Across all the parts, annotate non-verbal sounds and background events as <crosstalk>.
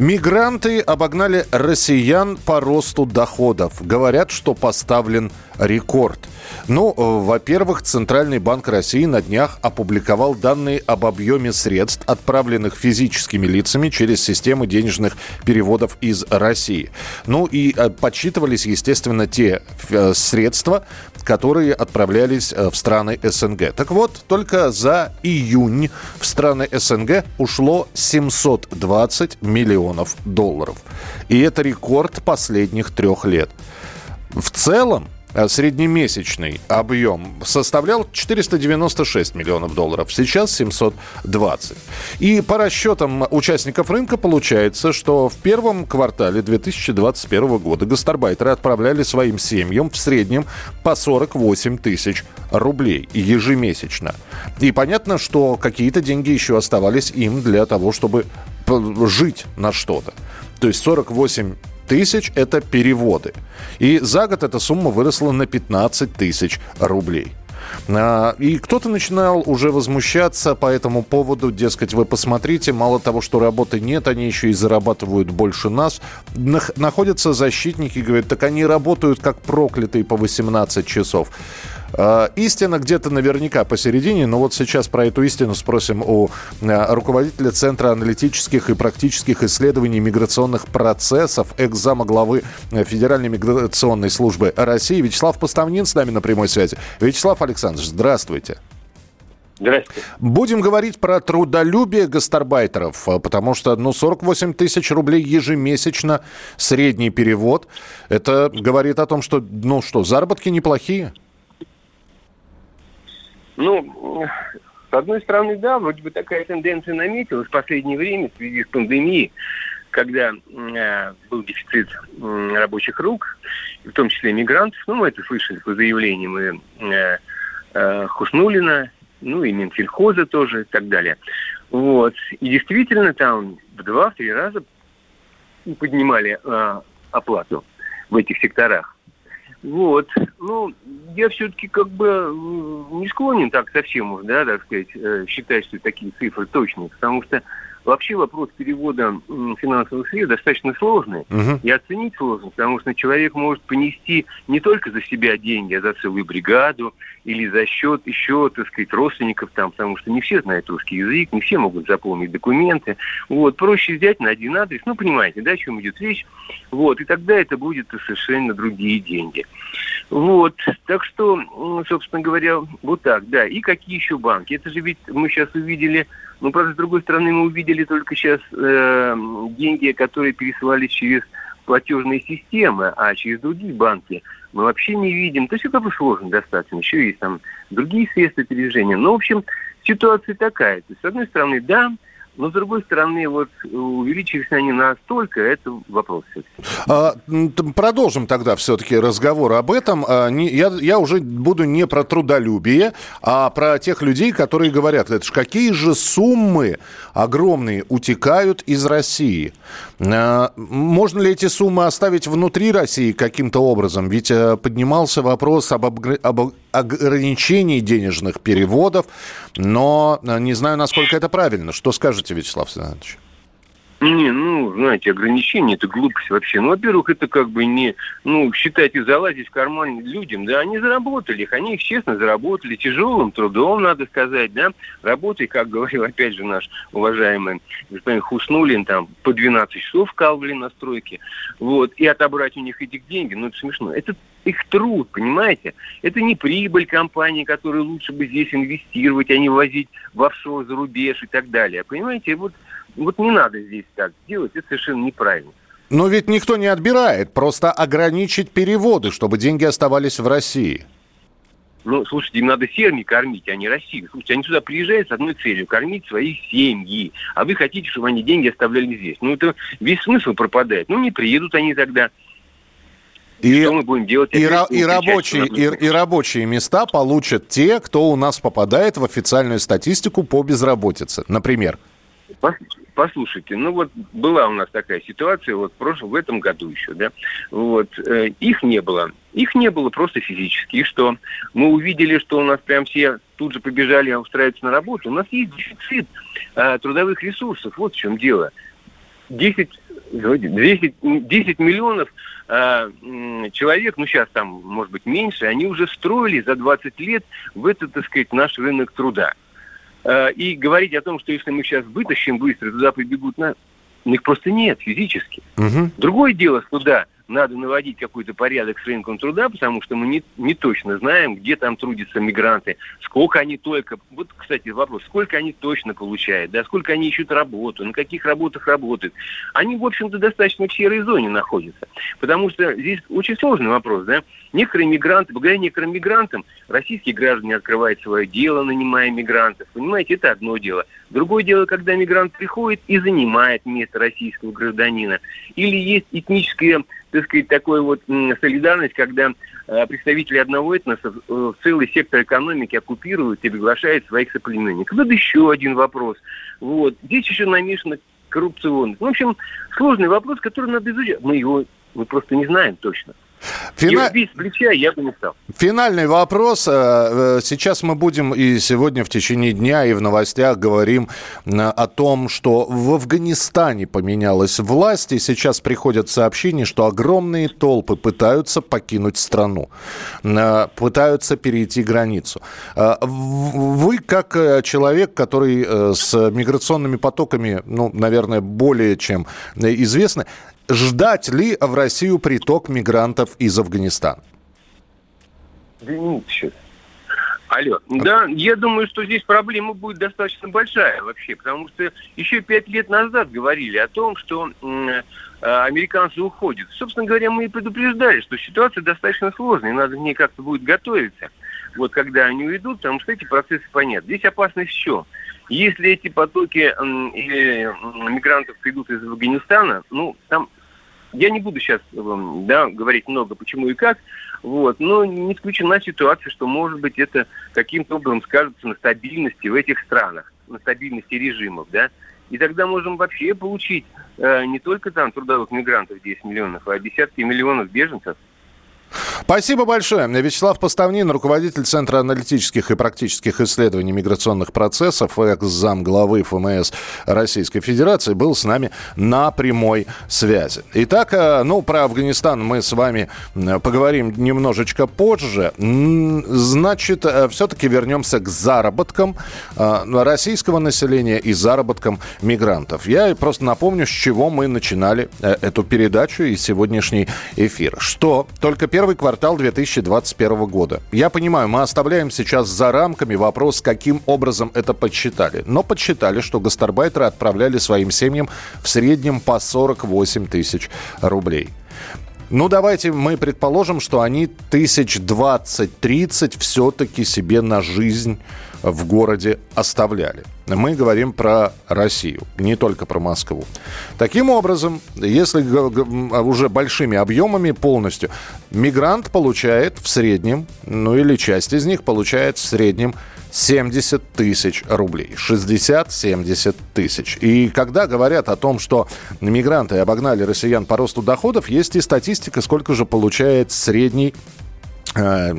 Мигранты обогнали россиян по росту доходов. Говорят, что поставлен рекорд. Ну, э, во-первых, Центральный банк России на днях опубликовал данные об объеме средств, отправленных физическими лицами через системы денежных переводов из России. Ну и э, подсчитывались, естественно, те э, средства, которые отправлялись в страны СНГ. Так вот, только за июнь в страны СНГ ушло 720 миллионов долларов. И это рекорд последних трех лет. В целом, Э, среднемесячный объем составлял 496 миллионов долларов, сейчас 720. И по расчетам участников рынка получается, что в первом квартале 2021 года гастарбайтеры отправляли своим семьям в среднем по 48 тысяч рублей ежемесячно. И понятно, что какие-то деньги еще оставались им для того, чтобы жить на что-то. То есть 48 тысяч – это переводы. И за год эта сумма выросла на 15 тысяч рублей. А, и кто-то начинал уже возмущаться по этому поводу, дескать, вы посмотрите, мало того, что работы нет, они еще и зарабатывают больше нас. Находятся защитники, говорят, так они работают как проклятые по 18 часов. А, истина где-то наверняка посередине, но вот сейчас про эту истину спросим у а, руководителя Центра аналитических и практических исследований миграционных процессов, экс-зама главы Федеральной миграционной службы России Вячеслав Поставнин с нами на прямой связи. Вячеслав Александрович, здравствуйте. Здравствуйте. Будем говорить про трудолюбие гастарбайтеров, а, потому что, ну, 48 тысяч рублей ежемесячно средний перевод. Это говорит о том, что, ну что, заработки неплохие. Ну, с одной стороны, да, вроде бы такая тенденция наметилась в последнее время в связи с пандемией, когда э, был дефицит э, рабочих рук, в том числе мигрантов. Ну, мы это слышали по заявлениям и э, э, Хуснулина, ну и Минсельхоза тоже и так далее. Вот. И действительно там в два-три раза поднимали э, оплату в этих секторах. Вот. Ну, я все-таки как бы не склонен так совсем да, так сказать, э, считать, что такие цифры точные, потому что Вообще вопрос перевода финансовых средств достаточно сложный. Угу. И оценить сложно, потому что человек может понести не только за себя деньги, а за целую бригаду или за счет еще, так сказать, родственников там, потому что не все знают русский язык, не все могут заполнить документы. Вот, проще взять на один адрес, ну, понимаете, да, о чем идет речь. Вот, и тогда это будет совершенно другие деньги. Вот, так что, собственно говоря, вот так, да. И какие еще банки? Это же ведь мы сейчас увидели ну, правда, с другой стороны, мы увидели только сейчас э, деньги, которые пересылались через платежные системы, а через другие банки мы вообще не видим. То есть это сложно достаточно. Еще есть там другие средства передвижения. Но, в общем, ситуация такая. То есть, с одной стороны, да, но, с другой стороны, вот увеличились они настолько, это вопрос все-таки. А, продолжим тогда все-таки разговор об этом. А, я, я уже буду не про трудолюбие, а про тех людей, которые говорят, это ж какие же суммы огромные утекают из России. А, можно ли эти суммы оставить внутри России каким-то образом? Ведь а, поднимался вопрос об, об ограничении денежных переводов, но а, не знаю, насколько это правильно. Что скажете, Вячеслав Александрович? Не, ну, знаете, ограничения – это глупость вообще. Ну, во-первых, это как бы не, ну, считайте, залазить в карман людям, да, они заработали их, они их честно заработали, тяжелым трудом, надо сказать, да, работай, как говорил, <laughs> опять же, наш уважаемый господин Хуснулин, там, по 12 часов калвали на стройке, вот, и отобрать у них этих деньги, ну, это смешно. Это их труд, понимаете? Это не прибыль компании, которую лучше бы здесь инвестировать, а не возить в офшор за рубеж и так далее. Понимаете, вот вот не надо здесь так делать, это совершенно неправильно. Но ведь никто не отбирает, просто ограничить переводы, чтобы деньги оставались в России. Ну, слушайте, им надо семьи кормить, а не Россию. Слушайте, они сюда приезжают с одной целью – кормить свои семьи. А вы хотите, чтобы они деньги оставляли здесь. Ну, это весь смысл пропадает. Ну, не приедут они тогда. И, что мы будем делать? И, ра- и, рабочие, и, и рабочие места получат те, кто у нас попадает в официальную статистику по безработице, например. Послушайте, ну вот была у нас такая ситуация вот в прошлом, в этом году еще, да, вот, э, их не было. Их не было просто физически. И что? Мы увидели, что у нас прям все тут же побежали устраиваться на работу. У нас есть дефицит э, трудовых ресурсов. Вот в чем дело. 10, 10, 10 миллионов э, человек, ну сейчас там, может быть, меньше, они уже строили за 20 лет в этот, так сказать, наш рынок труда. Э, и говорить о том, что если мы сейчас вытащим быстро, туда побегут на... Их просто нет физически. Угу. Другое дело, что да, надо наводить какой-то порядок с рынком труда, потому что мы не, не точно знаем, где там трудятся мигранты, сколько они только... Вот, кстати, вопрос, сколько они точно получают, да, сколько они ищут работу, на каких работах работают. Они, в общем-то, достаточно в серой зоне находятся. Потому что здесь очень сложный вопрос, да. Некоторые мигранты, благодаря некоторым мигрантам, российские граждане открывают свое дело, нанимая мигрантов. Понимаете, это одно дело. Другое дело, когда мигрант приходит и занимает место российского гражданина. Или есть этническая так сказать, такой вот солидарность, когда э, представители одного этноса в целый сектор экономики оккупируют и приглашают своих соплеменников. Вот еще один вопрос. Вот. Здесь еще намешано коррупционный. В общем, сложный вопрос, который надо изучать. Мы его мы просто не знаем точно. Фина... плеча я бы не стал. Финальный вопрос. Э, э, сейчас мы будем и сегодня в течение дня и в новостях говорим э, о том, что в Афганистане поменялась власть, и сейчас приходят сообщения, что огромные толпы пытаются покинуть страну, пытаются перейти границу. Вы, как человек, который с миграционными потоками, ну, наверное, более чем известны, ждать ли в Россию приток мигрантов из Афганистана? Извините Алло. Да, я думаю, что здесь проблема будет достаточно большая вообще, потому что еще пять лет назад говорили о том, что э, американцы уходят. Собственно говоря, мы и предупреждали, что ситуация достаточно сложная, и надо в ней как-то будет готовиться. Вот когда они уйдут, потому что эти процессы понятны. Здесь опасность чем? Если эти потоки э, мигрантов придут из Афганистана, ну, там я не буду сейчас да, говорить много почему и как, вот, но не исключена ситуация, что, может быть, это каким-то образом скажется на стабильности в этих странах, на стабильности режимов, да, и тогда можем вообще получить э, не только там трудовых мигрантов 10 миллионов, а десятки миллионов беженцев. Спасибо большое. Вячеслав Поставнин, руководитель Центра аналитических и практических исследований миграционных процессов, экс-зам главы ФМС Российской Федерации, был с нами на прямой связи. Итак, э, ну, про Афганистан мы с вами поговорим немножечко позже. Значит, э, все-таки вернемся к заработкам э, российского населения и заработкам мигрантов. Я просто напомню, с чего мы начинали эту передачу и сегодняшний эфир. Что только первый первый квартал 2021 года. Я понимаю, мы оставляем сейчас за рамками вопрос, каким образом это подсчитали. Но подсчитали, что гастарбайтеры отправляли своим семьям в среднем по 48 тысяч рублей. Ну, давайте мы предположим, что они тысяч 20-30 все-таки себе на жизнь в городе оставляли. Мы говорим про Россию, не только про Москву. Таким образом, если уже большими объемами полностью, мигрант получает в среднем, ну или часть из них получает в среднем 70 тысяч рублей. 60-70 тысяч. И когда говорят о том, что мигранты обогнали россиян по росту доходов, есть и статистика, сколько же получает средний Э,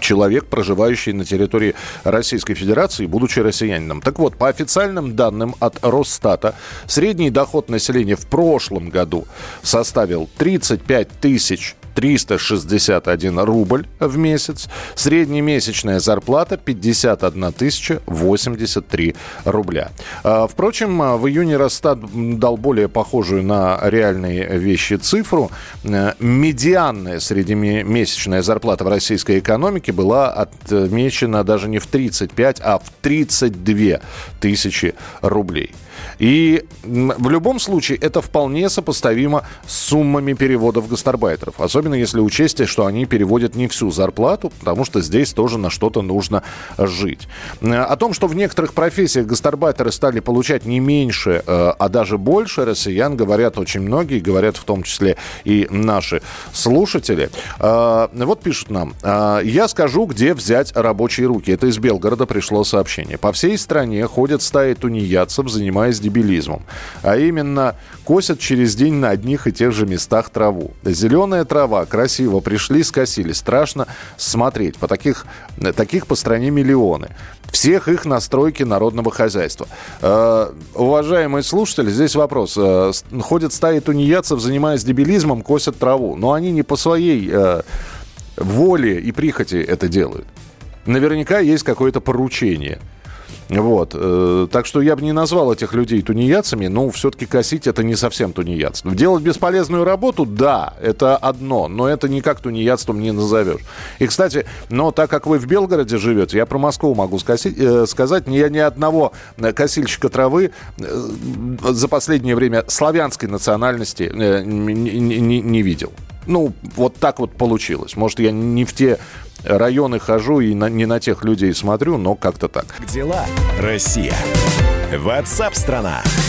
человек, проживающий на территории Российской Федерации, будучи россиянином. Так вот, по официальным данным от Росстата, средний доход населения в прошлом году составил 35 тысяч 361 рубль в месяц. Среднемесячная зарплата 51 тысяча 83 рубля. А, впрочем, в июне Росстат дал более похожую на реальные вещи цифру. Э, медианная среднемесячная зарплата в российской экономике была отмечена даже не в 35, а в 32 тысячи рублей. И в любом случае это вполне сопоставимо с суммами переводов гастарбайтеров. Особенно если учесть, что они переводят не всю зарплату, потому что здесь тоже на что-то нужно жить. О том, что в некоторых профессиях гастарбайтеры стали получать не меньше, а даже больше россиян, говорят очень многие, говорят в том числе и наши слушатели. Вот пишут нам, я скажу, где взять рабочие руки. Это из Белгорода пришло сообщение. По всей стране ходят стаи тунеядцев, занимаясь дебилизмом. А именно, косят через день на одних и тех же местах траву. Зеленая трава, красиво, пришли, скосили. Страшно смотреть. По таких, таких по стране миллионы. Всех их настройки народного хозяйства. Э, уважаемые слушатели, здесь вопрос. Э, ходят стаи тунеядцев, занимаясь дебилизмом, косят траву. Но они не по своей э, воле и прихоти это делают. Наверняка есть какое-то поручение. Вот. Э, так что я бы не назвал этих людей тунеядцами, но все-таки косить это не совсем тунеядство. Делать бесполезную работу, да, это одно, но это никак тунеядством не назовешь. И, кстати, но так как вы в Белгороде живете, я про Москву могу скосить, э, сказать, я ни одного косильщика травы э, за последнее время славянской национальности э, не, не, не видел. Ну, вот так вот получилось. Может, я не в те районы хожу и на, не на тех людей смотрю, но как-то так. Дела, Россия? Ватсап-страна! страна